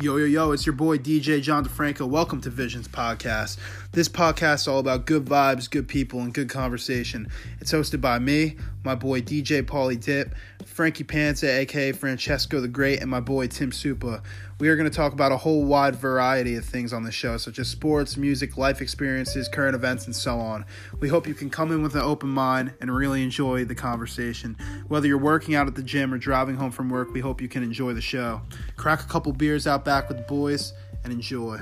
Yo, yo, yo, it's your boy DJ John DeFranco. Welcome to Visionz Podcast. This podcast is all about good vibes, good people, and good conversation. It's hosted by me, my boy DJ Paulie Dip, Frankie Panza, aka Francesco the Great, and my boy Tim Supa. We are going to talk about a whole wide variety of things on the show, such as sports, music, life experiences, current events, and so on. We hope you can come in with an open mind and really enjoy the conversation. Whether you're working out at the gym or driving home from work, we hope you can enjoy the show. Crack a couple beers out back with the boys and enjoy.